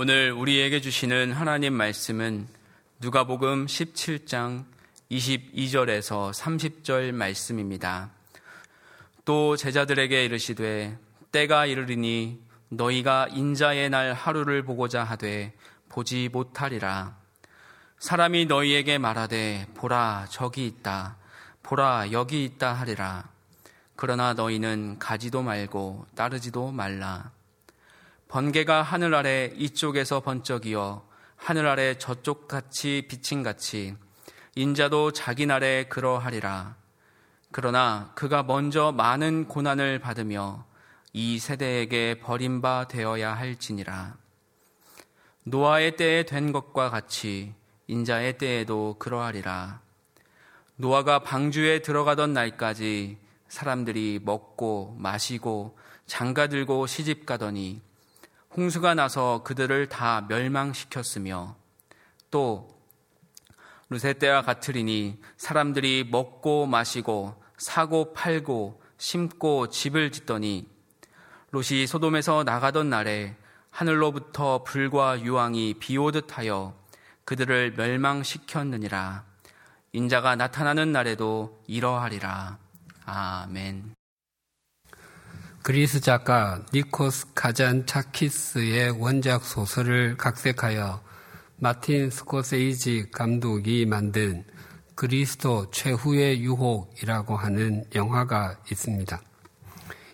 오늘 우리에게 주시는 하나님 말씀은 누가복음 17장 22절에서 30절 말씀입니다. 또 제자들에게 이르시되 때가 이르리니 너희가 인자의 날 하루를 보고자 하되 보지 못하리라. 사람이 너희에게 말하되 보라 저기 있다 보라 여기 있다 하리라. 그러나 너희는 가지도 말고 따르지도 말라. 번개가 하늘 아래 이쪽에서 번쩍이어 하늘 아래 저쪽 같이 비친 같이 인자도 자기 날에 그러하리라. 그러나 그가 먼저 많은 고난을 받으며 이 세대에게 버림바 되어야 할지니라. 노아의 때에 된 것과 같이 인자의 때에도 그러하리라. 노아가 방주에 들어가던 날까지 사람들이 먹고 마시고 장가 들고 시집 가더니 홍수가 나서 그들을 다 멸망시켰으며 또 루세 때와 같으리니 사람들이 먹고 마시고 사고 팔고 심고 집을 짓더니 롯이 소돔에서 나가던 날에 하늘로부터 불과 유황이 비오듯 하여 그들을 멸망시켰느니라 인자가 나타나는 날에도 이러하리라 아멘. 그리스 작가 니코스 카잔차키스의 원작 소설을 각색하여 마틴 스코세이지 감독이 만든 그리스도 최후의 유혹이라고 하는 영화가 있습니다.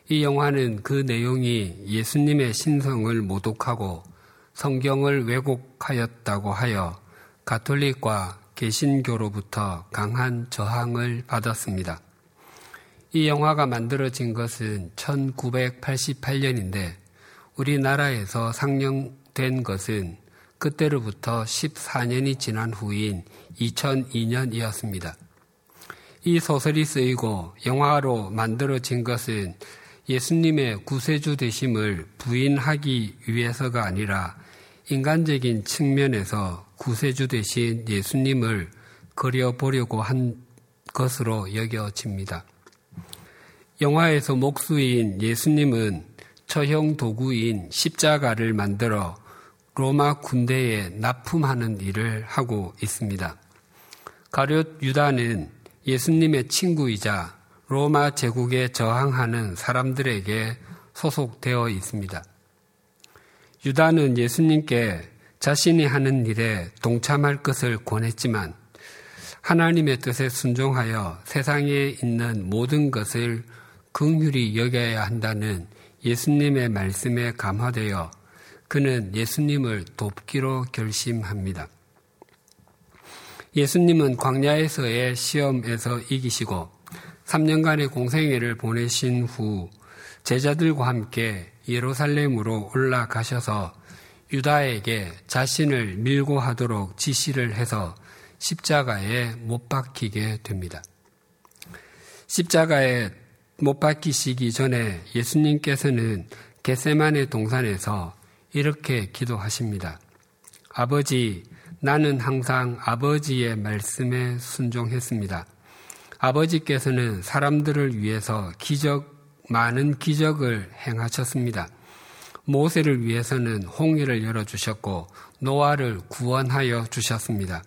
이 영화는 그 내용이 예수님의 신성을 모독하고 성경을 왜곡하였다고 하여 가톨릭과 개신교로부터 강한 저항을 받았습니다. 이 영화가 만들어진 것은 1988년인데 우리나라에서 상영된 것은 그때로부터 14년이 지난 후인 2002년이었습니다. 이 소설이 쓰이고 영화로 만들어진 것은 예수님의 구세주 되심을 부인하기 위해서가 아니라 인간적인 측면에서 구세주 되신 예수님을 그려보려고 한 것으로 여겨집니다. 영화에서 목수인 예수님은 처형 도구인 십자가를 만들어 로마 군대에 납품하는 일을 하고 있습니다. 가룟 유다는 예수님의 친구이자 로마 제국에 저항하는 사람들에게 소속되어 있습니다. 유다는 예수님께 자신이 하는 일에 동참할 것을 권했지만 하나님의 뜻에 순종하여 세상에 있는 모든 것을 긍휼히 여겨야 한다는 예수님의 말씀에 감화되어 그는 예수님을 돕기로 결심합니다. 예수님은 광야에서의 시험에서 이기시고 3년간의 공생애를 보내신 후 제자들과 함께 예루살렘으로 올라가셔서 유다에게 자신을 밀고 하도록 지시를 해서 십자가에 못 박히게 됩니다. 십자가에 못 박히시기 전에 예수님께서는 겟세만의 동산에서 이렇게 기도하십니다. 아버지, 나는 항상 아버지의 말씀에 순종했습니다. 아버지께서는 사람들을 위해서 기적, 많은 기적을 행하셨습니다. 모세를 위해서는 홍해를 열어주셨고 노아를 구원하여 주셨습니다.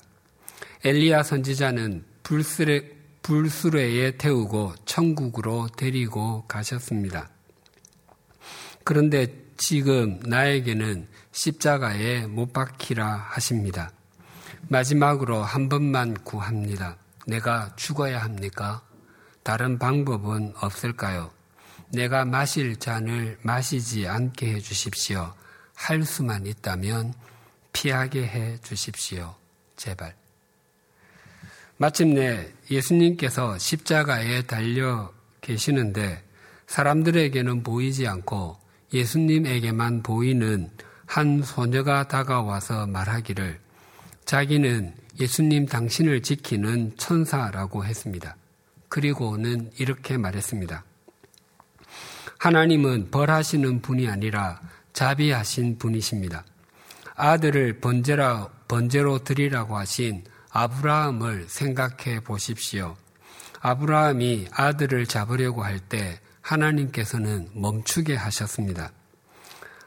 엘리야 선지자는 불스레, 불수레에 태우고 천국으로 데리고 가셨습니다. 그런데 지금 나에게는 십자가에 못 박히라 하십니다. 마지막으로 한 번만 구합니다. 내가 죽어야 합니까? 다른 방법은 없을까요? 내가 마실 잔을 마시지 않게 해 주십시오. 할 수만 있다면 피하게 해 주십시오. 제발. 마침내 예수님께서 십자가에 달려 계시는데 사람들에게는 보이지 않고 예수님에게만 보이는 한 소녀가 다가와서 말하기를 자기는 예수님 당신을 지키는 천사라고 했습니다. 그리고는 이렇게 말했습니다. 하나님은 벌하시는 분이 아니라 자비하신 분이십니다. 아들을 번제라, 번제로 드리라고 하신 아브라함을 생각해 보십시오. 아브라함이 아들을 잡으려고 할 때 하나님께서는 멈추게 하셨습니다.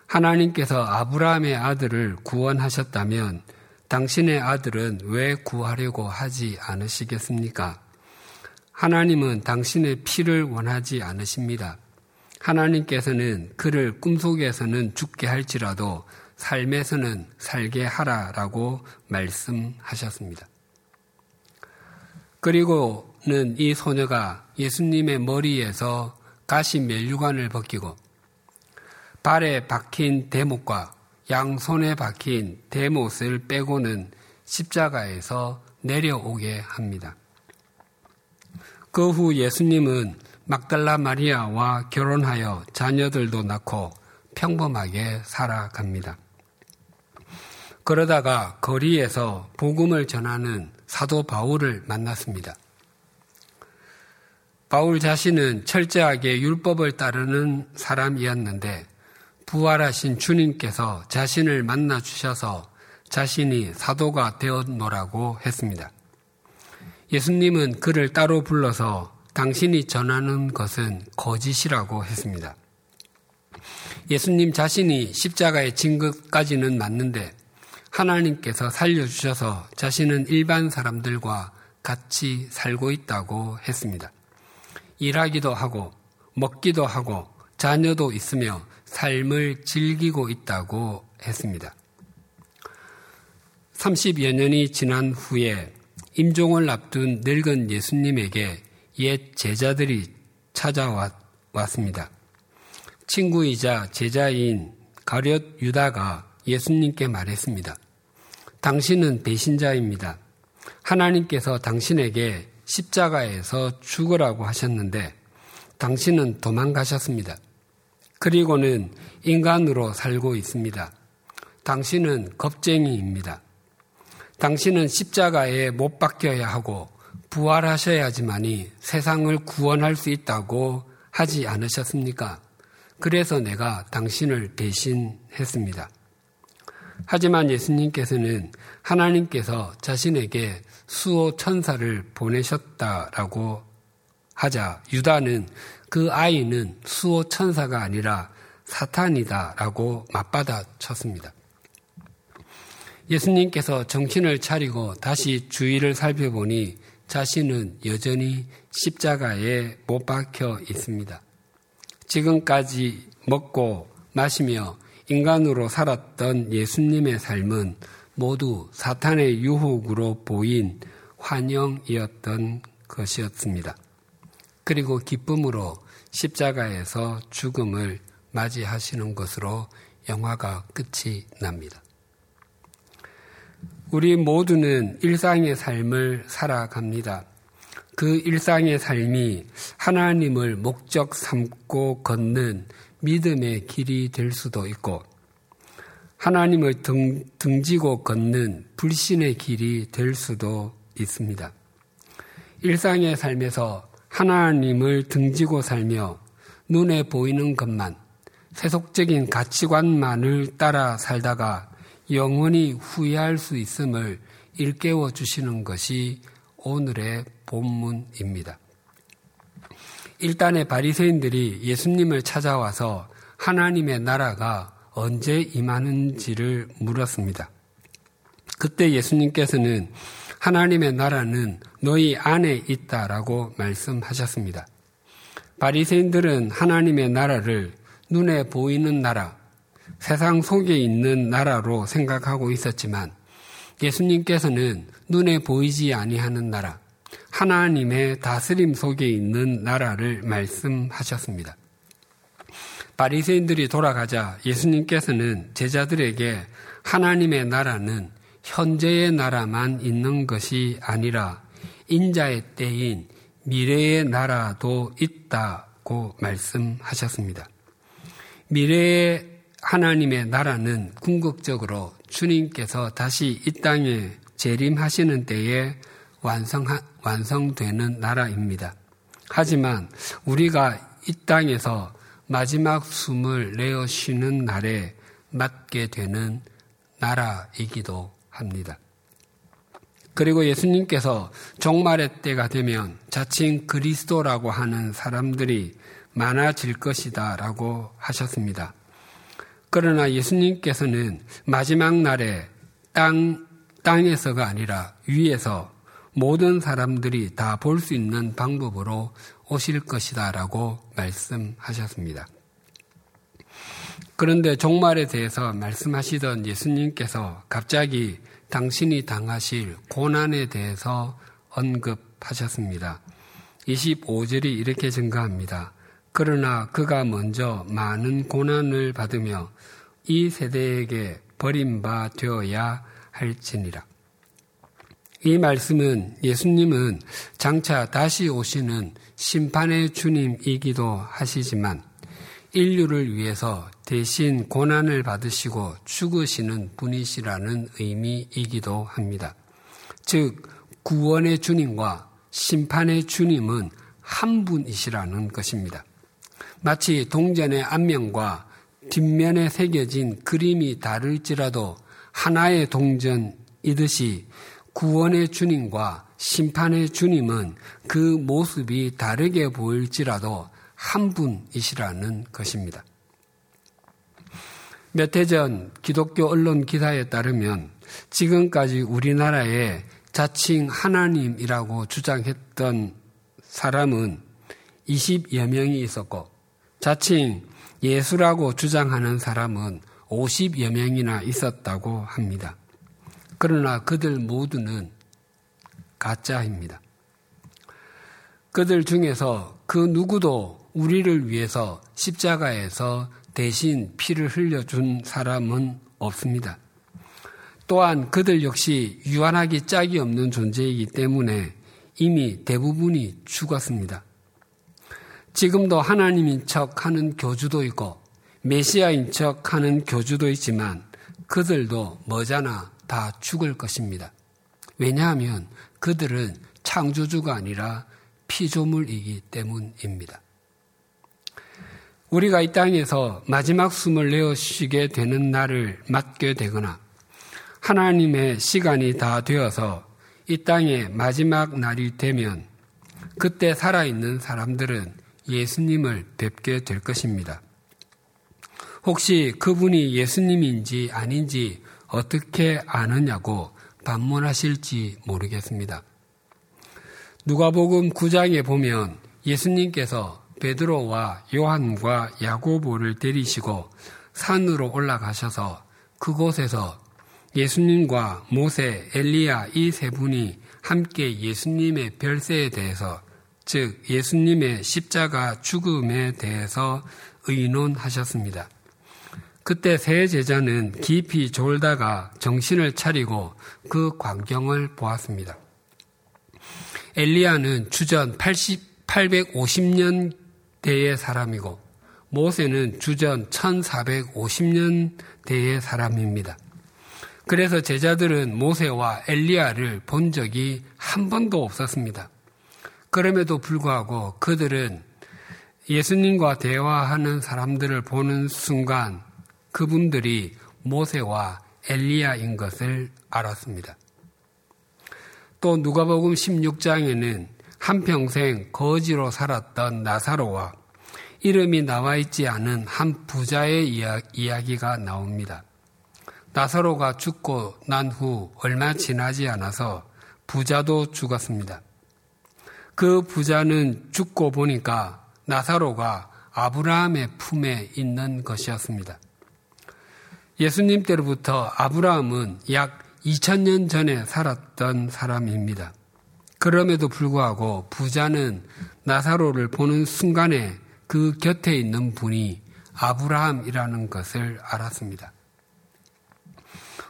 하나님께서 아브라함의 아들을 구원하셨다면 당신의 아들은 왜 구하려고 하지 않으시겠습니까? 하나님은 당신의 피를 원하지 않으십니다. 하나님께서는 그를 꿈속에서는 죽게 할지라도 삶에서는 살게 하라라고 말씀하셨습니다. 그리고는 이 소녀가 예수님의 머리에서 가시 멜류관을 벗기고 발에 박힌 대못과 양손에 박힌 대못을 빼고는 십자가에서 내려오게 합니다. 그 후 예수님은 막달라 마리아와 결혼하여 자녀들도 낳고 평범하게 살아갑니다. 그러다가 거리에서 복음을 전하는 사도 바울을 만났습니다. 바울 자신은 철저하게 율법을 따르는 사람이었는데 부활하신 주님께서 자신을 만나 주셔서 자신이 사도가 되었노라고 했습니다. 예수님은 그를 따로 불러서 당신이 전하는 것은 거짓이라고 했습니다. 예수님 자신이 십자가에 진 것까지는 맞는데 하나님께서 살려주셔서 자신은 일반 사람들과 같이 살고 있다고 했습니다. 일하기도 하고 먹기도 하고 자녀도 있으며 삶을 즐기고 있다고 했습니다. 30여 년이 지난 후에 임종을 앞둔 늙은 예수님에게 옛 제자들이 찾아왔습니다. 친구이자 제자인 가룟 유다가 예수님께 말했습니다. 당신은 배신자입니다. 하나님께서 당신에게 십자가에서 죽으라고 하셨는데 당신은 도망가셨습니다. 그리고는 인간으로 살고 있습니다. 당신은 겁쟁이입니다. 당신은 십자가에 못 박혀야 하고 부활하셔야지만이 세상을 구원할 수 있다고 하지 않으셨습니까? 그래서 내가 당신을 배신했습니다. 하지만 예수님께서는 하나님께서 자신에게 수호 천사를 보내셨다라고 하자 유다는 그 아이는 수호 천사가 아니라 사탄이다라고 맞받아 쳤습니다. 예수님께서 정신을 차리고 다시 주위를 살펴보니 자신은 여전히 십자가에 못 박혀 있습니다. 지금까지 먹고 마시며 인간으로 살았던 예수님의 삶은 모두 사탄의 유혹으로 보인 환영이었던 것이었습니다. 그리고 기쁨으로 십자가에서 죽음을 맞이하시는 것으로 영화가 끝이 납니다. 우리 모두는 일상의 삶을 살아갑니다. 그 일상의 삶이 하나님을 목적 삼고 걷는 믿음의 길이 될 수도 있고 하나님을 등, 등지고 걷는 불신의 길이 될 수도 있습니다. 일상의 삶에서 하나님을 등지고 살며 눈에 보이는 것만, 세속적인 가치관만을 따라 살다가 영원히 후회할 수 있음을 일깨워 주시는 것이 오늘의 본문입니다. 일단의 바리새인들이 예수님을 찾아와서 하나님의 나라가 언제 임하는지를 물었습니다. 그때 예수님께서는 하나님의 나라는 너희 안에 있다라고 말씀하셨습니다. 바리새인들은 하나님의 나라를 눈에 보이는 나라, 세상 속에 있는 나라로 생각하고 있었지만 예수님께서는 눈에 보이지 아니하는 나라, 하나님의 다스림 속에 있는 나라를 말씀하셨습니다. 바리새인들이 돌아가자 예수님께서는 제자들에게 하나님의 나라는 현재의 나라만 있는 것이 아니라 인자의 때인 미래의 나라도 있다고 말씀하셨습니다. 미래의 하나님의 나라는 궁극적으로 주님께서 다시 이 땅에 재림하시는 때에 완성, 완성되는 나라입니다. 하지만 우리가 이 땅에서 마지막 숨을 내어 쉬는 날에 맞게 되는 나라이기도 합니다. 그리고 예수님께서 종말의 때가 되면 자칭 그리스도라고 하는 사람들이 많아질 것이다 라고 하셨습니다. 그러나 예수님께서는 마지막 날에 땅, 땅에서가 아니라 위에서 모든 사람들이 다 볼 수 있는 방법으로 오실 것이다 라고 말씀하셨습니다. 그런데 종말에 대해서 말씀하시던 예수님께서 갑자기 당신이 당하실 고난에 대해서 언급하셨습니다. 25절이 이렇게 증가합니다. 그러나 그가 먼저 많은 고난을 받으며 이 세대에게 버림바 되어야 할지니라. 이 말씀은 예수님은 장차 다시 오시는 심판의 주님이기도 하시지만 인류를 위해서 대신 고난을 받으시고 죽으시는 분이시라는 의미이기도 합니다. 즉, 구원의 주님과 심판의 주님은 한 분이시라는 것입니다. 마치 동전의 앞면과 뒷면에 새겨진 그림이 다를지라도 하나의 동전이듯이 구원의 주님과 심판의 주님은 그 모습이 다르게 보일지라도 한 분이시라는 것입니다. 몇 해 전 기독교 언론 기사에 따르면 지금까지 우리나라에 자칭 하나님이라고 주장했던 사람은 20여 명이 있었고 자칭 예수라고 주장하는 사람은 50여 명이나 있었다고 합니다. 그러나 그들 모두는 가짜입니다. 그들 중에서 그 누구도 우리를 위해서 십자가에서 대신 피를 흘려준 사람은 없습니다. 또한 그들 역시 유한하기 짝이 없는 존재이기 때문에 이미 대부분이 죽었습니다. 지금도 하나님인 척 하는 교주도 있고 메시아인 척 하는 교주도 있지만 그들도 머자나 다 죽을 것입니다. 왜냐하면 그들은 창조주가 아니라 피조물이기 때문입니다. 우리가 이 땅에서 마지막 숨을 내어 쉬게 되는 날을 맞게 되거나 하나님의 시간이 다 되어서 이 땅의 마지막 날이 되면 그때 살아있는 사람들은 예수님을 뵙게 될 것입니다. 혹시 그분이 예수님인지 아닌지 어떻게 아느냐고 반문하실지 모르겠습니다. 누가복음 9장에 보면 예수님께서 베드로와 요한과 야고보를 데리시고 산으로 올라가셔서 그곳에서 예수님과 모세, 엘리야 이 세 분이 함께 예수님의 별세에 대해서 즉 예수님의 십자가 죽음에 대해서 의논하셨습니다. 그때 세 제자는 깊이 졸다가 정신을 차리고 그 광경을 보았습니다. 엘리야는 주전 80, 850년대의 사람이고 모세는 주전 1450년대의 사람입니다. 그래서 제자들은 모세와 엘리야를 본 적이 한 번도 없었습니다. 그럼에도 불구하고 그들은 예수님과 대화하는 사람들을 보는 순간 그분들이 모세와 엘리야인 것을 알았습니다. 또 누가복음 16장에는 한평생 거지로 살았던 나사로와 이름이 나와 있지 않은 한 부자의 이야기가 나옵니다. 나사로가 죽고 난 후 얼마 지나지 않아서 부자도 죽었습니다. 그 부자는 죽고 보니까 나사로가 아브라함의 품에 있는 것이었습니다. 예수님 때로부터 아브라함은 약 2000년 전에 살았던 사람입니다. 그럼에도 불구하고 부자는 나사로를 보는 순간에 그 곁에 있는 분이 아브라함이라는 것을 알았습니다.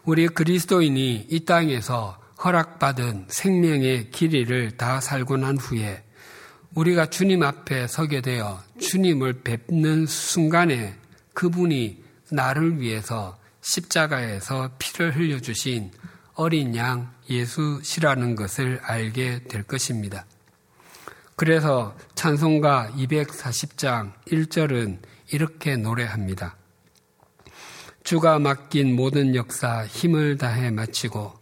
우리 그리스도인이 이 땅에서 허락받은 생명의 길이를 다 살고 난 후에 우리가 주님 앞에 서게 되어 주님을 뵙는 순간에 그분이 나를 위해서 십자가에서 피를 흘려주신 어린 양 예수시라는 것을 알게 될 것입니다. 그래서 찬송가 240장 1절은 이렇게 노래합니다. 주가 맡긴 모든 역사 힘을 다해 마치고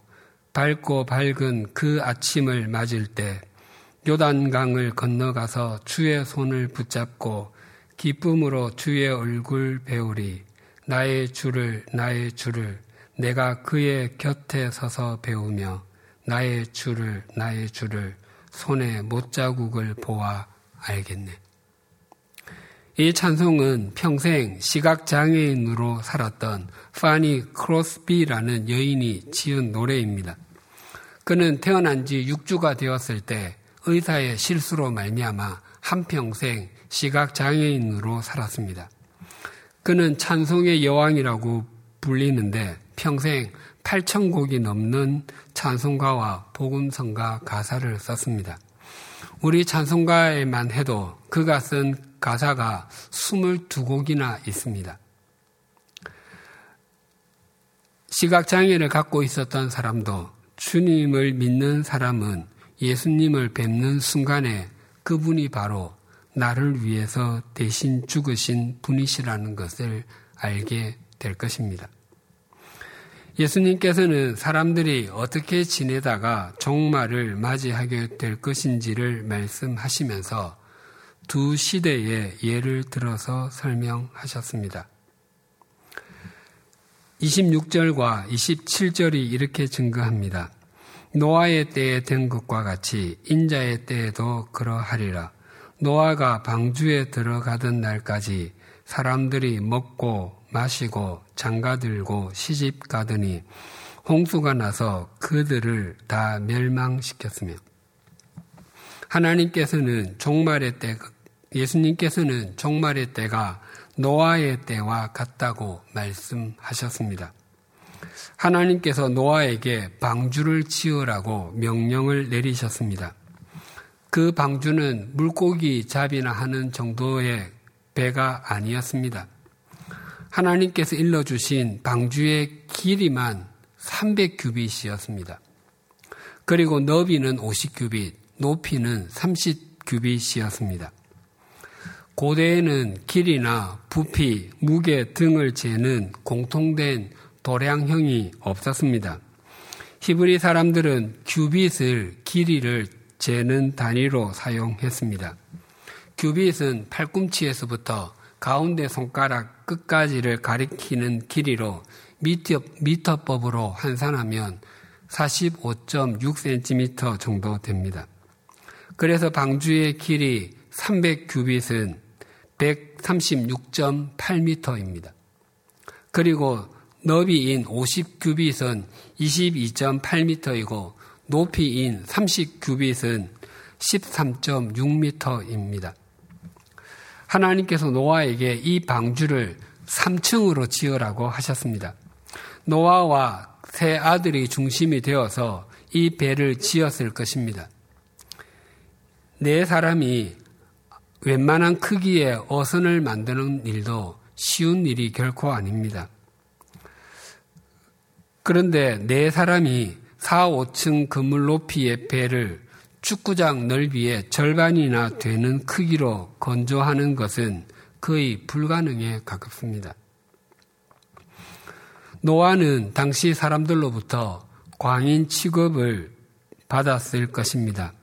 밝고 밝은 그 아침을 맞을 때 요단강을 건너가서 주의 손을 붙잡고 기쁨으로 주의 얼굴 배우리 나의 주를 나의 주를 내가 그의 곁에 서서 배우며 나의 주를 나의 주를 손에 못자국을 보아 알겠네. 이 찬송은 평생 시각장애인으로 살았던 파니 크로스비라는 여인이 지은 노래입니다. 그는 태어난 지 6주가 되었을 때 의사의 실수로 말미암아 한평생 시각장애인으로 살았습니다. 그는 찬송의 여왕이라고 불리는데 평생 8천 곡이 넘는 찬송가와 복음성가 가사를 썼습니다. 우리 찬송가에만 해도 그가 쓴 가사가 22곡이나 있습니다. 시각장애를 갖고 있었던 사람도 주님을 믿는 사람은 예수님을 뵙는 순간에 그분이 바로 나를 위해서 대신 죽으신 분이시라는 것을 알게 될 것입니다. 예수님께서는 사람들이 어떻게 지내다가 종말을 맞이하게 될 것인지를 말씀하시면서 두 시대의 예를 들어서 설명하셨습니다. 26절과 27절이 이렇게 증거합니다. 노아의 때에 된 것과 같이 인자의 때에도 그러하리라. 노아가 방주에 들어가던 날까지 사람들이 먹고 마시고 장가들고 시집 가더니 홍수가 나서 그들을 다 멸망시켰으며 하나님께서는 종말의 때 예수님께서는 종말의 때가 노아의 때와 같다고 말씀하셨습니다. 하나님께서 노아에게 방주를 지으라고 명령을 내리셨습니다. 그 방주는 물고기 잡이나 하는 정도의 배가 아니었습니다. 하나님께서 일러주신 방주의 길이만 300규빗이었습니다. 그리고 너비는 50규빗, 높이는 30규빗이었습니다. 고대에는 길이나 부피, 무게 등을 재는 공통된 도량형이 없었습니다. 히브리 사람들은 규빗을 길이를 재는 단위로 사용했습니다. 규빗은 팔꿈치에서부터 가운데 손가락 끝까지를 가리키는 길이로 미터, 미터 법으로 환산하면 45.6cm 정도 됩니다. 그래서 방주의 길이 300규빗은 136.8m입니다. 그리고 너비인 50규빗은 22.8m이고 높이인 30규빗은 13.6m입니다. 하나님께서 노아에게 이 방주를 3층으로 지으라고 하셨습니다. 노아와 세 아들이 중심이 되어서 이 배를 지었을 것입니다. 네 사람이 웬만한 크기의 어선을 만드는 일도 쉬운 일이 결코 아닙니다. 그런데 네 사람이 4, 5층 건물 높이의 배를 축구장 넓이의 절반이나 되는 크기로 건조하는 것은 거의 불가능에 가깝습니다. 노아는 당시 사람들로부터 광인 취급을 받았을 것입니다.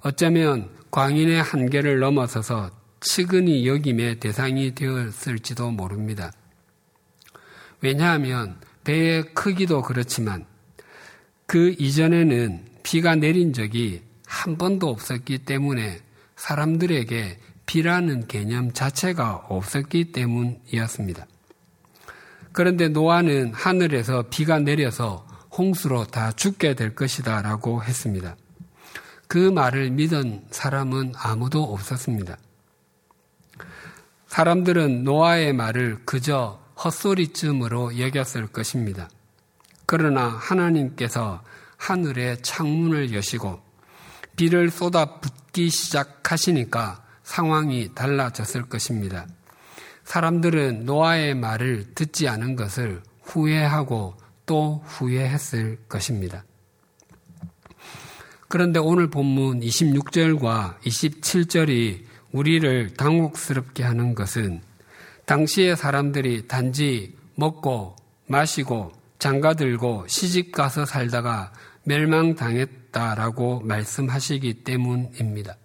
어쩌면 광인의 한계를 넘어서서 측은히 여김의 대상이 되었을지도 모릅니다. 왜냐하면 배의 크기도 그렇지만 그 이전에는 비가 내린 적이 한 번도 없었기 때문에 사람들에게 비라는 개념 자체가 없었기 때문이었습니다. 그런데 노아는 하늘에서 비가 내려서 홍수로 다 죽게 될 것이다 라고 했습니다. 그 말을 믿은 사람은 아무도 없었습니다. 사람들은 노아의 말을 그저 헛소리쯤으로 여겼을 것입니다. 그러나 하나님께서 하늘의 창문을 여시고 비를 쏟아 붓기 시작하시니까 상황이 달라졌을 것입니다. 사람들은 노아의 말을 듣지 않은 것을 후회하고 또 후회했을 것입니다. 그런데 오늘 본문 26절과 27절이 우리를 당혹스럽게 하는 것은 당시의 사람들이 단지 먹고 마시고 장가 들고 시집 가서 살다가 멸망당했다라고 말씀하시기 때문입니다.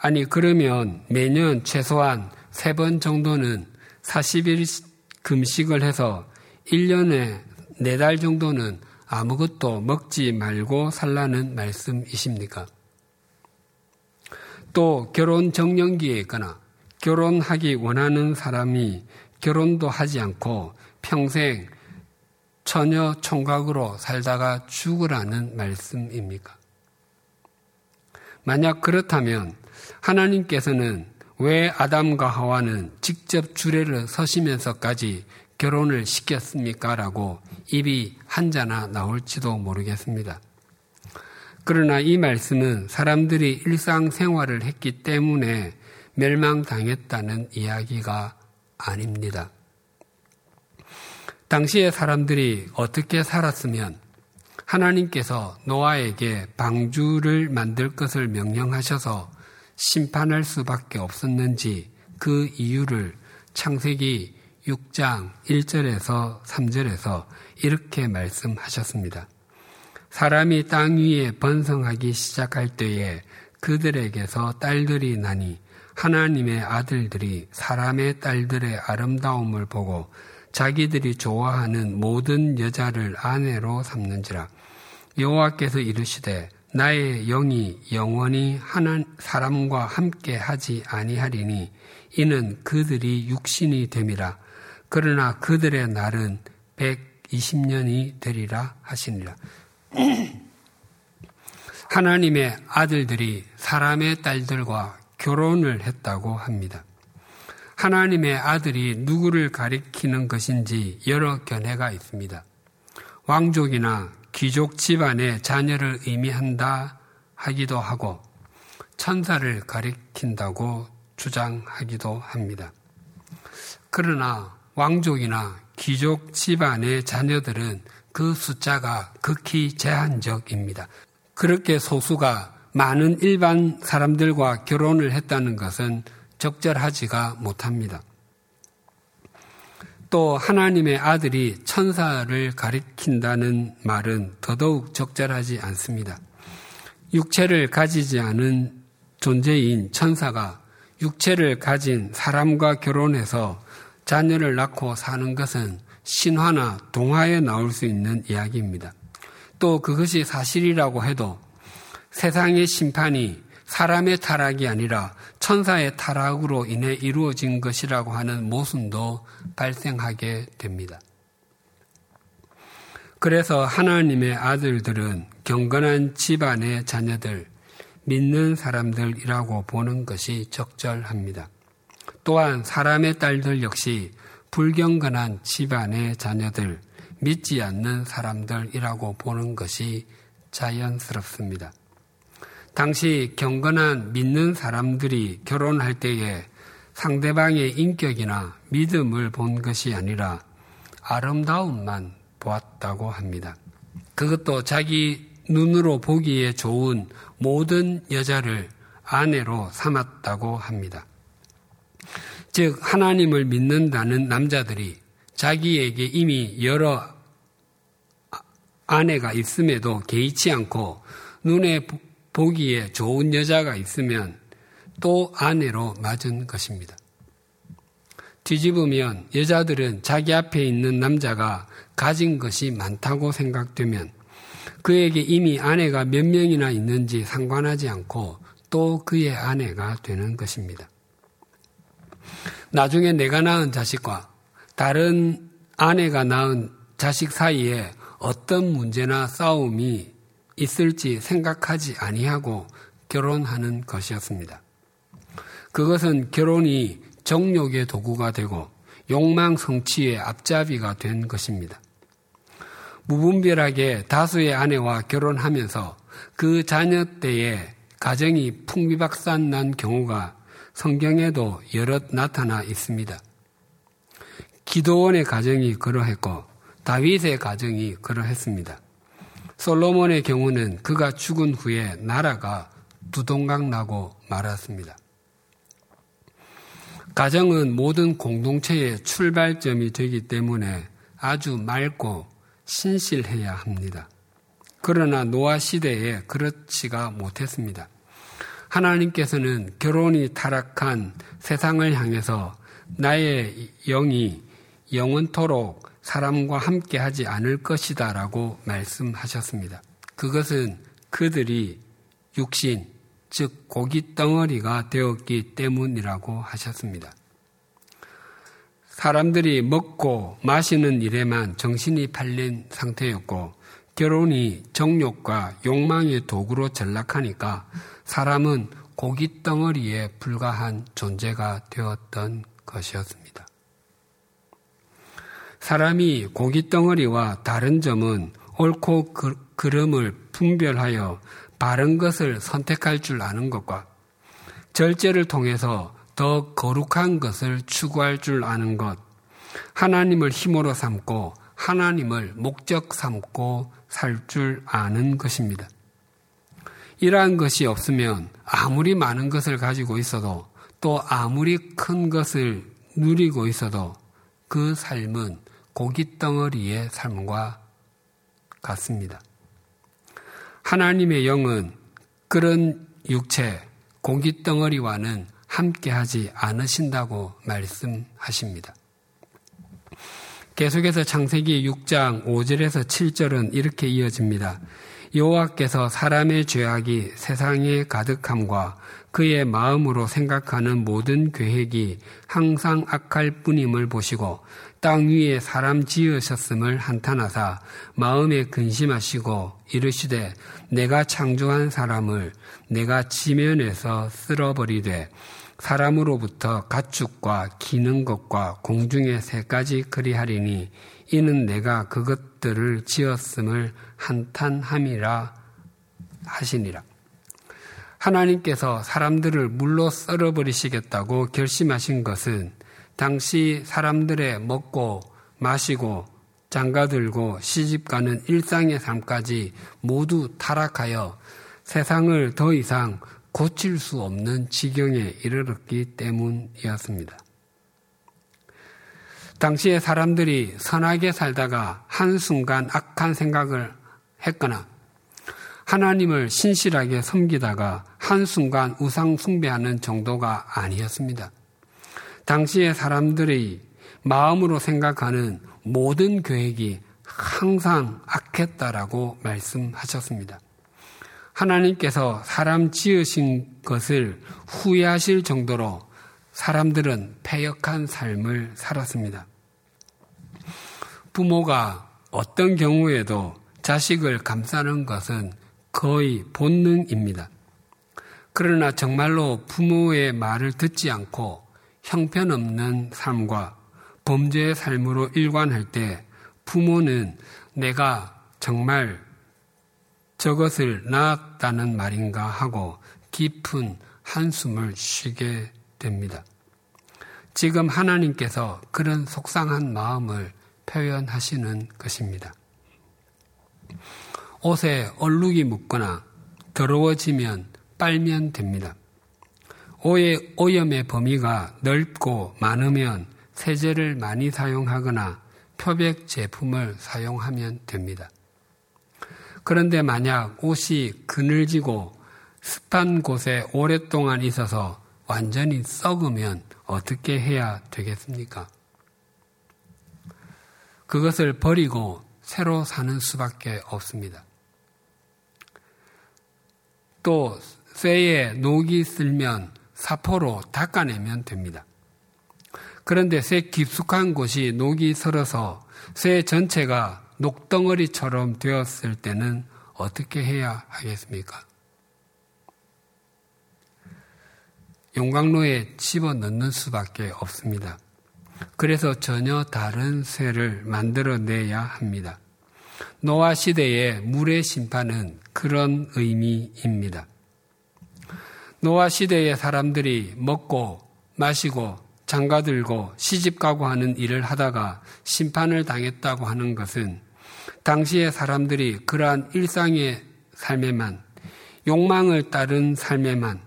아니, 그러면 매년 최소한 세 번 정도는 40일 금식을 해서 1년에 4달 정도는 아무것도 먹지 말고 살라는 말씀이십니까? 또 결혼 정년기에 있거나 결혼하기 원하는 사람이 결혼도 하지 않고 평생 처녀 총각으로 살다가 죽으라는 말씀입니까? 만약 그렇다면 하나님께서는 왜 아담과 하와는 직접 주례를 서시면서까지 결혼을 시켰습니까? 라고 입이 한자나 나올지도 모르겠습니다. 그러나 이 말씀은 사람들이 일상생활을 했기 때문에 멸망당했다는 이야기가 아닙니다. 당시의 사람들이 어떻게 살았으면 하나님께서 노아에게 방주를 만들 것을 명령하셔서 심판할 수밖에 없었는지 그 이유를 창세기 6장 1절에서 3절에서 이렇게 말씀하셨습니다. 사람이 땅 위에 번성하기 시작할 때에 그들에게서 딸들이 나니 하나님의 아들들이 사람의 딸들의 아름다움을 보고 자기들이 좋아하는 모든 여자를 아내로 삼는지라 여호와께서 이르시되 나의 영이 영원히 하나 사람과 함께 하지 아니하리니 이는 그들이 육신이 됨이라 그러나 그들의 날은 120년이 되리라 하시니라 하나님의 아들들이 사람의 딸들과 결혼을 했다고 합니다. 하나님의 아들이 누구를 가리키는 것인지 여러 견해가 있습니다. 왕족이나 귀족 집안의 자녀를 의미한다 하기도 하고 천사를 가리킨다고 주장하기도 합니다. 그러나 왕족이나 귀족 집안의 자녀들은 그 숫자가 극히 제한적입니다. 그렇게 소수가 많은 일반 사람들과 결혼을 했다는 것은 적절하지가 못합니다. 또 하나님의 아들이 천사를 가리킨다는 말은 더더욱 적절하지 않습니다. 육체를 가지지 않은 존재인 천사가 육체를 가진 사람과 결혼해서 자녀를 낳고 사는 것은 신화나 동화에 나올 수 있는 이야기입니다. 또 그것이 사실이라고 해도 세상의 심판이 사람의 타락이 아니라 천사의 타락으로 인해 이루어진 것이라고 하는 모순도 발생하게 됩니다. 그래서 하나님의 아들들은 경건한 집안의 자녀들, 믿는 사람들이라고 보는 것이 적절합니다. 또한 사람의 딸들 역시 불경건한 집안의 자녀들, 믿지 않는 사람들이라고 보는 것이 자연스럽습니다. 당시 경건한 믿는 사람들이 결혼할 때에 상대방의 인격이나 믿음을 본 것이 아니라 아름다움만 보았다고 합니다. 그것도 자기 눈으로 보기에 좋은 모든 여자를 아내로 삼았다고 합니다. 즉, 하나님을 믿는다는 남자들이 자기에게 이미 여러 아내가 있음에도 개의치 않고 눈에 보기에 좋은 여자가 있으면 또 아내로 맞은 것입니다. 뒤집으면 여자들은 자기 앞에 있는 남자가 가진 것이 많다고 생각되면 그에게 이미 아내가 몇 명이나 있는지 상관하지 않고 또 그의 아내가 되는 것입니다. 나중에 내가 낳은 자식과 다른 아내가 낳은 자식 사이에 어떤 문제나 싸움이 있을지 생각하지 아니하고 결혼하는 것이었습니다. 그것은 결혼이 정욕의 도구가 되고 욕망 성취의 앞잡이가 된 것입니다. 무분별하게 다수의 아내와 결혼하면서 그 자녀 때에 가정이 풍비박산 난 경우가 성경에도 여럿 나타나 있습니다. 기도원의 가정이 그러했고 다윗의 가정이 그러했습니다. 솔로몬의 경우는 그가 죽은 후에 나라가 두동강 나고 말았습니다. 가정은 모든 공동체의 출발점이 되기 때문에 아주 맑고 신실해야 합니다. 그러나 노아 시대에 그렇지가 못했습니다. 하나님께서는 결혼이 타락한 세상을 향해서 나의 영이 영원토록 사람과 함께 하지 않을 것이다 라고 말씀하셨습니다. 그것은 그들이 육신, 즉 고기 덩어리가 되었기 때문이라고 하셨습니다. 사람들이 먹고 마시는 일에만 정신이 팔린 상태였고 결혼이 정욕과 욕망의 도구로 전락하니까 사람은 고기 덩어리에 불과한 존재가 되었던 것이었습니다. 사람이 고기 덩어리와 다른 점은 옳고 그, 그름을 분별하여 바른 것을 선택할 줄 아는 것과 절제를 통해서 더 거룩한 것을 추구할 줄 아는 것, 하나님을 힘으로 삼고 하나님을 목적 삼고 살 줄 아는 것입니다. 이러한 것이 없으면 아무리 많은 것을 가지고 있어도 또 아무리 큰 것을 누리고 있어도 그 삶은 고기 덩어리의 삶과 같습니다. 하나님의 영은 그런 육체, 고기 덩어리와는 함께하지 않으신다고 말씀하십니다. 계속해서 창세기 6장 5절에서 7절은 이렇게 이어집니다. 여호와께서 사람의 죄악이 세상에 가득함과 그의 마음으로 생각하는 모든 계획이 항상 악할 뿐임을 보시고 땅 위에 사람 지으셨음을 한탄하사 마음에 근심하시고 이르시되 내가 창조한 사람을 내가 지면에서 쓸어버리되 사람으로부터 가축과 기는 것과 공중의 새 가지 그리하리니 이는 내가 그것들을 지었음을 한탄함이라 하시니라. 하나님께서 사람들을 물로 썰어버리시겠다고 결심하신 것은 당시 사람들의 먹고 마시고 장가들고 시집가는 일상의 삶까지 모두 타락하여 세상을 더 이상 고칠 수 없는 지경에 이르렀기 때문이었습니다. 당시에 사람들이 선하게 살다가 한순간 악한 생각을 했거나 하나님을 신실하게 섬기다가 한순간 우상 숭배하는 정도가 아니었습니다. 당시에 사람들이 마음으로 생각하는 모든 계획이 항상 악했다라고 말씀하셨습니다. 하나님께서 사람 지으신 것을 후회하실 정도로 사람들은 패역한 삶을 살았습니다. 부모가 어떤 경우에도 자식을 감싸는 것은 거의 본능입니다. 그러나 정말로 부모의 말을 듣지 않고 형편없는 삶과 범죄의 삶으로 일관할 때 부모는 내가 정말 저것을 낳았다는 말인가 하고 깊은 한숨을 쉬게 됩니다. 지금 하나님께서 그런 속상한 마음을 표현하시는 것입니다. 옷에 얼룩이 묻거나 더러워지면 빨면 됩니다. 오의 오염의 범위가 넓고 많으면 세제를 많이 사용하거나 표백 제품을 사용하면 됩니다. 그런데 만약 옷이 그늘지고 습한 곳에 오랫동안 있어서 완전히 썩으면 어떻게 해야 되겠습니까? 그것을 버리고 새로 사는 수밖에 없습니다. 또 쇠에 녹이 쓸면 사포로 닦아내면 됩니다. 그런데 쇠 깊숙한 곳이 녹이 설어서 쇠 전체가 녹덩어리처럼 되었을 때는 어떻게 해야 하겠습니까? 용광로에 집어 넣는 수밖에 없습니다. 그래서 전혀 다른 쇠를 만들어내야 합니다. 노아 시대의 물의 심판은 그런 의미입니다. 노아 시대의 사람들이 먹고 마시고 장가들고 시집가고 하는 일을 하다가 심판을 당했다고 하는 것은 당시의 사람들이 그러한 일상의 삶에만 욕망을 따른 삶에만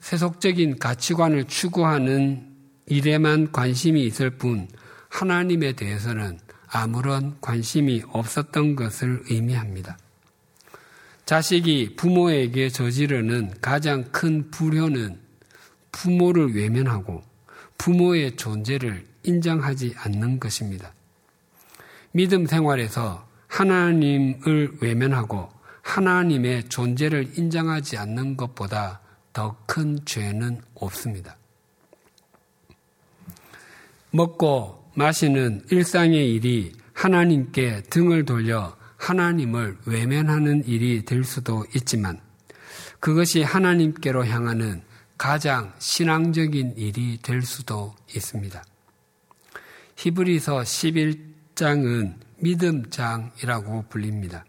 세속적인 가치관을 추구하는 일에만 관심이 있을 뿐 하나님에 대해서는 아무런 관심이 없었던 것을 의미합니다. 자식이 부모에게 저지르는 가장 큰 불효는 부모를 외면하고 부모의 존재를 인정하지 않는 것입니다. 믿음 생활에서 하나님을 외면하고 하나님의 존재를 인정하지 않는 것보다 더 큰 죄는 없습니다. 먹고 마시는 일상의 일이 하나님께 등을 돌려 하나님을 외면하는 일이 될 수도 있지만 그것이 하나님께로 향하는 가장 신앙적인 일이 될 수도 있습니다. 히브리서 11장은 믿음장이라고 불립니다.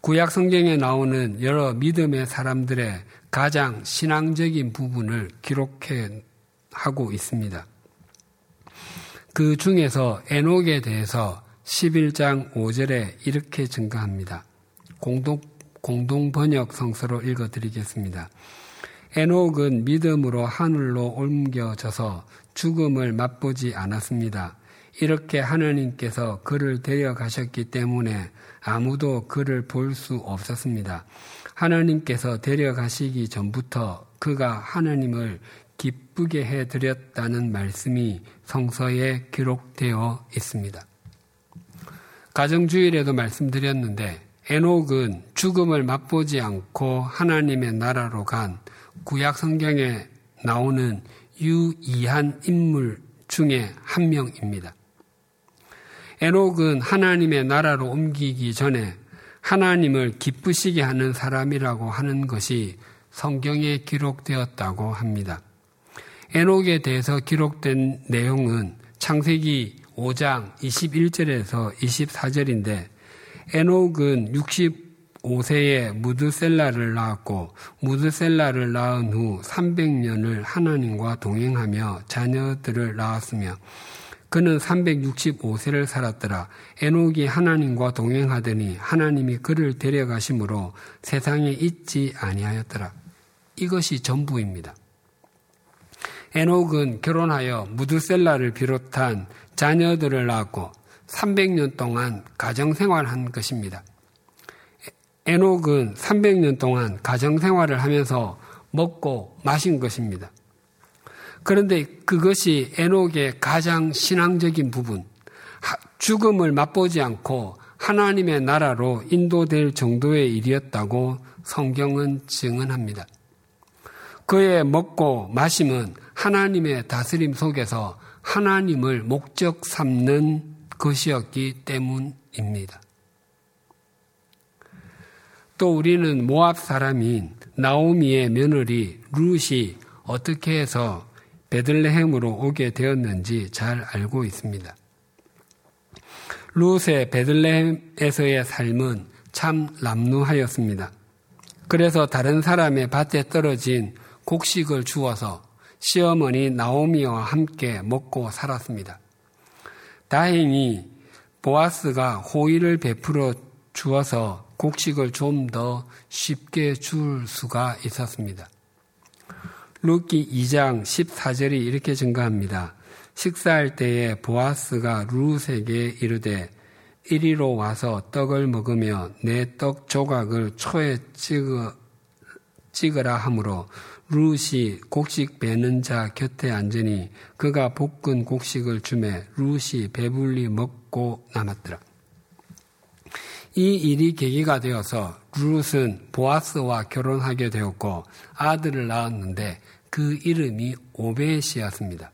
구약 성경에 나오는 여러 믿음의 사람들의 가장 신앙적인 부분을 기록해 하고 있습니다. 그 중에서 에녹에 대해서 11장 5절에 이렇게 증가합니다. 공동, 공동 번역 성서로 읽어 드리겠습니다. 에녹은 믿음으로 하늘로 옮겨져서 죽음을 맛보지 않았습니다. 이렇게 하나님께서 그를 데려가셨기 때문에 아무도 그를 볼 수 없었습니다. 하나님께서 데려가시기 전부터 그가 하나님을 기쁘게 해드렸다는 말씀이 성서에 기록되어 있습니다. 가정주일에도 말씀드렸는데 에녹은 죽음을 맛보지 않고 하나님의 나라로 간 구약 성경에 나오는 유이한 인물 중에 한 명입니다. 에녹은 하나님의 나라로 옮기기 전에 하나님을 기쁘시게 하는 사람이라고 하는 것이 성경에 기록되었다고 합니다. 에녹에 대해서 기록된 내용은 창세기 5장 21절에서 24절인데 에녹은 65세에 무드셀라를 낳았고 무드셀라를 낳은 후 300년을 하나님과 동행하며 자녀들을 낳았으며 그는 365세를 살았더라. 에녹이 하나님과 동행하더니 하나님이 그를 데려가심으로 세상에 있지 아니하였더라. 이것이 전부입니다. 에녹은 결혼하여 무드셀라를 비롯한 자녀들을 낳았고 300년 동안 가정생활한 것입니다. 에녹은 300년 동안 가정생활을 하면서 먹고 마신 것입니다. 그런데 그것이 에녹의 가장 신앙적인 부분, 죽음을 맛보지 않고 하나님의 나라로 인도될 정도의 일이었다고 성경은 증언합니다. 그의 먹고 마심은 하나님의 다스림 속에서 하나님을 목적 삼는 것이었기 때문입니다. 또 우리는 모압 사람인 나오미의 며느리 룻이 어떻게 해서 베들레헴으로 오게 되었는지 잘 알고 있습니다. 룻의 베들레헴에서의 삶은 참 남루하였습니다. 그래서 다른 사람의 밭에 떨어진 곡식을 주어서 시어머니 나오미와 함께 먹고 살았습니다. 다행히 보아스가 호의를 베풀어 주어서 곡식을 좀 더 쉽게 줄 수가 있었습니다. 룻기 2장 14절이 이렇게 증거합니다. 식사할 때에 보아스가 룻에게 이르되 이리로 와서 떡을 먹으며 네 떡 조각을 초에 찍어, 찍으라 하므로 룻이 곡식 베는 자 곁에 앉으니 그가 볶은 곡식을 주매 룻이 배불리 먹고 남았더라. 이 일이 계기가 되어서 룻은 보아스와 결혼하게 되었고 아들을 낳았는데 그 이름이 오벳이었습니다.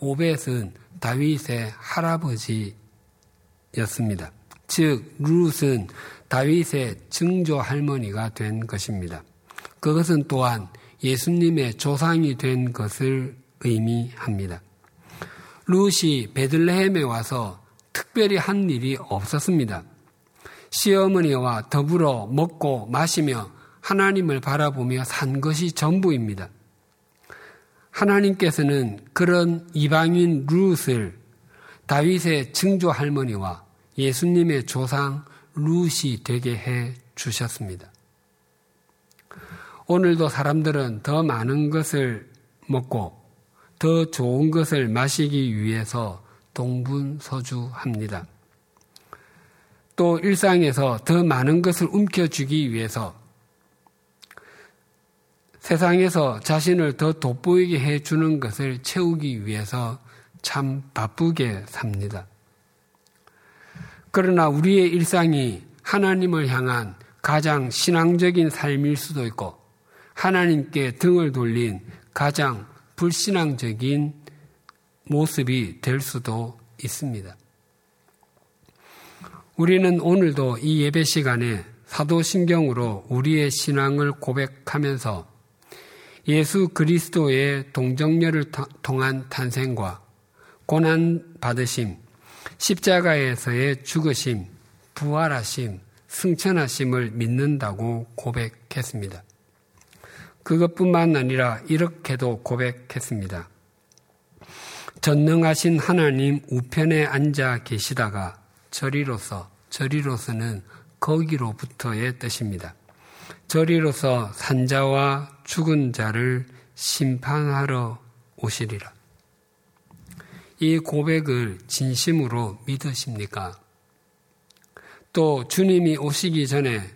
오벳은 다윗의 할아버지였습니다. 즉 룻은 다윗의 증조 할머니가 된 것입니다. 그것은 또한 예수님의 조상이 된 것을 의미합니다. 룻이 베들레헴에 와서 특별히 한 일이 없었습니다. 시어머니와 더불어 먹고 마시며 하나님을 바라보며 산 것이 전부입니다. 하나님께서는 그런 이방인 룻을 다윗의 증조 할머니와 예수님의 조상 룻이 되게 해 주셨습니다. 오늘도 사람들은 더 많은 것을 먹고 더 좋은 것을 마시기 위해서 동분서주합니다. 또 일상에서 더 많은 것을 움켜쥐기 위해서 세상에서 자신을 더 돋보이게 해주는 것을 채우기 위해서 참 바쁘게 삽니다. 그러나 우리의 일상이 하나님을 향한 가장 신앙적인 삶일 수도 있고 하나님께 등을 돌린 가장 불신앙적인 모습이 될 수도 있습니다. 우리는 오늘도 이 예배 시간에 사도신경으로 우리의 신앙을 고백하면서 예수 그리스도의 동정녀를 통한 탄생과 고난 받으심, 십자가에서의 죽으심, 부활하심, 승천하심을 믿는다고 고백했습니다. 그것뿐만 아니라 이렇게도 고백했습니다. 전능하신 하나님 우편에 앉아 계시다가 저리로서, 저리로서는 거기로부터의 뜻입니다. 저리로서 산자와 죽은 자를 심판하러 오시리라. 이 고백을 진심으로 믿으십니까? 또 주님이 오시기 전에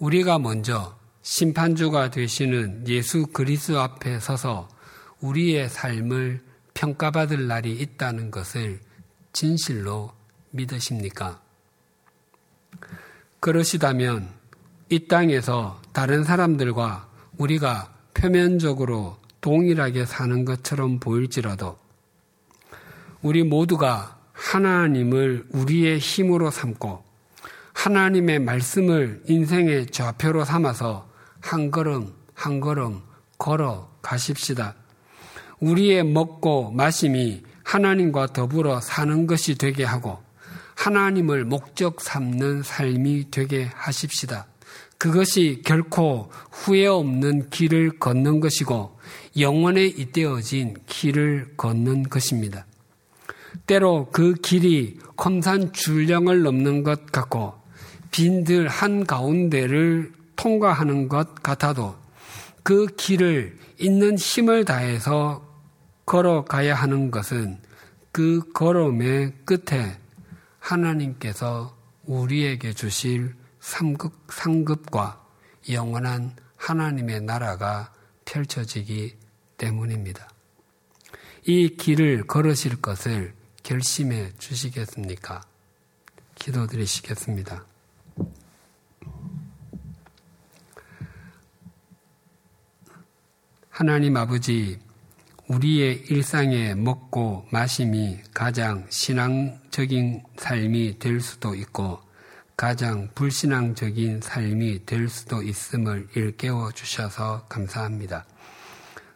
우리가 먼저 심판주가 되시는 예수 그리스도 앞에 서서 우리의 삶을 평가받을 날이 있다는 것을 진실로 믿으십니까? 그러시다면 이 땅에서 다른 사람들과 우리가 표면적으로 동일하게 사는 것처럼 보일지라도 우리 모두가 하나님을 우리의 힘으로 삼고 하나님의 말씀을 인생의 좌표로 삼아서 한 걸음 한 걸음 걸어 가십시다. 우리의 먹고 마심이 하나님과 더불어 사는 것이 되게 하고 하나님을 목적 삼는 삶이 되게 하십시다. 그것이 결코 후회 없는 길을 걷는 것이고 영원에 잇대어진 길을 걷는 것입니다. 때로 그 길이 검산 줄령을 넘는 것 같고 빈들 한 가운데를 통과하는 것 같아도 그 길을 있는 힘을 다해서 걸어가야 하는 것은 그 걸음의 끝에 하나님께서 우리에게 주실 상급, 상급과 영원한 하나님의 나라가 펼쳐지기 때문입니다. 이 길을 걸으실 것을 결심해 주시겠습니까? 기도드리시겠습니다. 하나님 아버지, 우리의 일상에 먹고 마심이 가장 신앙적인 삶이 될 수도 있고 가장 불신앙적인 삶이 될 수도 있음을 일깨워 주셔서 감사합니다.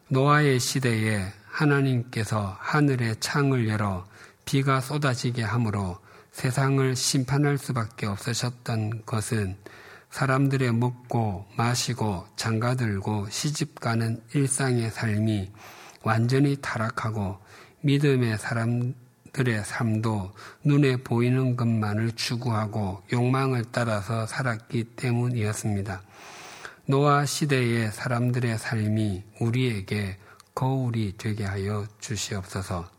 노아의 시대에 하나님께서 하늘의 창을 열어 비가 쏟아지게 함으로 세상을 심판할 수밖에 없으셨던 것은 사람들의 먹고 마시고 장가들고 시집가는 일상의 삶이 완전히 타락하고 믿음의 사람들의 삶도 눈에 보이는 것만을 추구하고 욕망을 따라서 살았기 때문이었습니다. 노아 시대의 사람들의 삶이 우리에게 거울이 되게 하여 주시옵소서.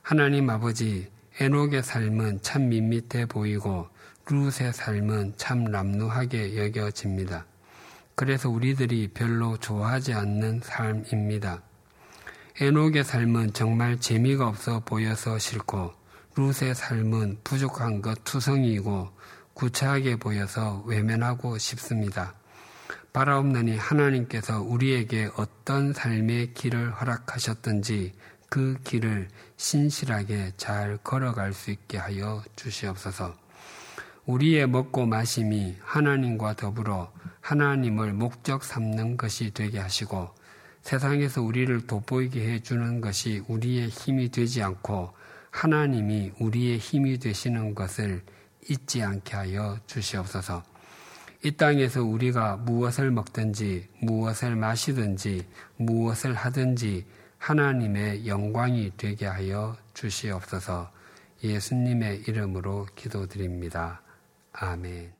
하나님 아버지, 에녹의 삶은 참 밋밋해 보이고 룻의 삶은 참 람루하게 여겨집니다. 그래서 우리들이 별로 좋아하지 않는 삶입니다. 에녹의 삶은 정말 재미가 없어 보여서 싫고 룻의 삶은 부족한 것 투성이고 구차하게 보여서 외면하고 싶습니다. 바라옵나니 하나님께서 우리에게 어떤 삶의 길을 허락하셨든지 그 길을 신실하게 잘 걸어갈 수 있게 하여 주시옵소서. 우리의 먹고 마심이 하나님과 더불어 하나님을 목적 삼는 것이 되게 하시고 세상에서 우리를 돋보이게 해주는 것이 우리의 힘이 되지 않고 하나님이 우리의 힘이 되시는 것을 잊지 않게 하여 주시옵소서. 이 땅에서 우리가 무엇을 먹든지 무엇을 마시든지 무엇을 하든지 하나님의 영광이 되게 하여 주시옵소서 예수님의 이름으로 기도드립니다. 아멘.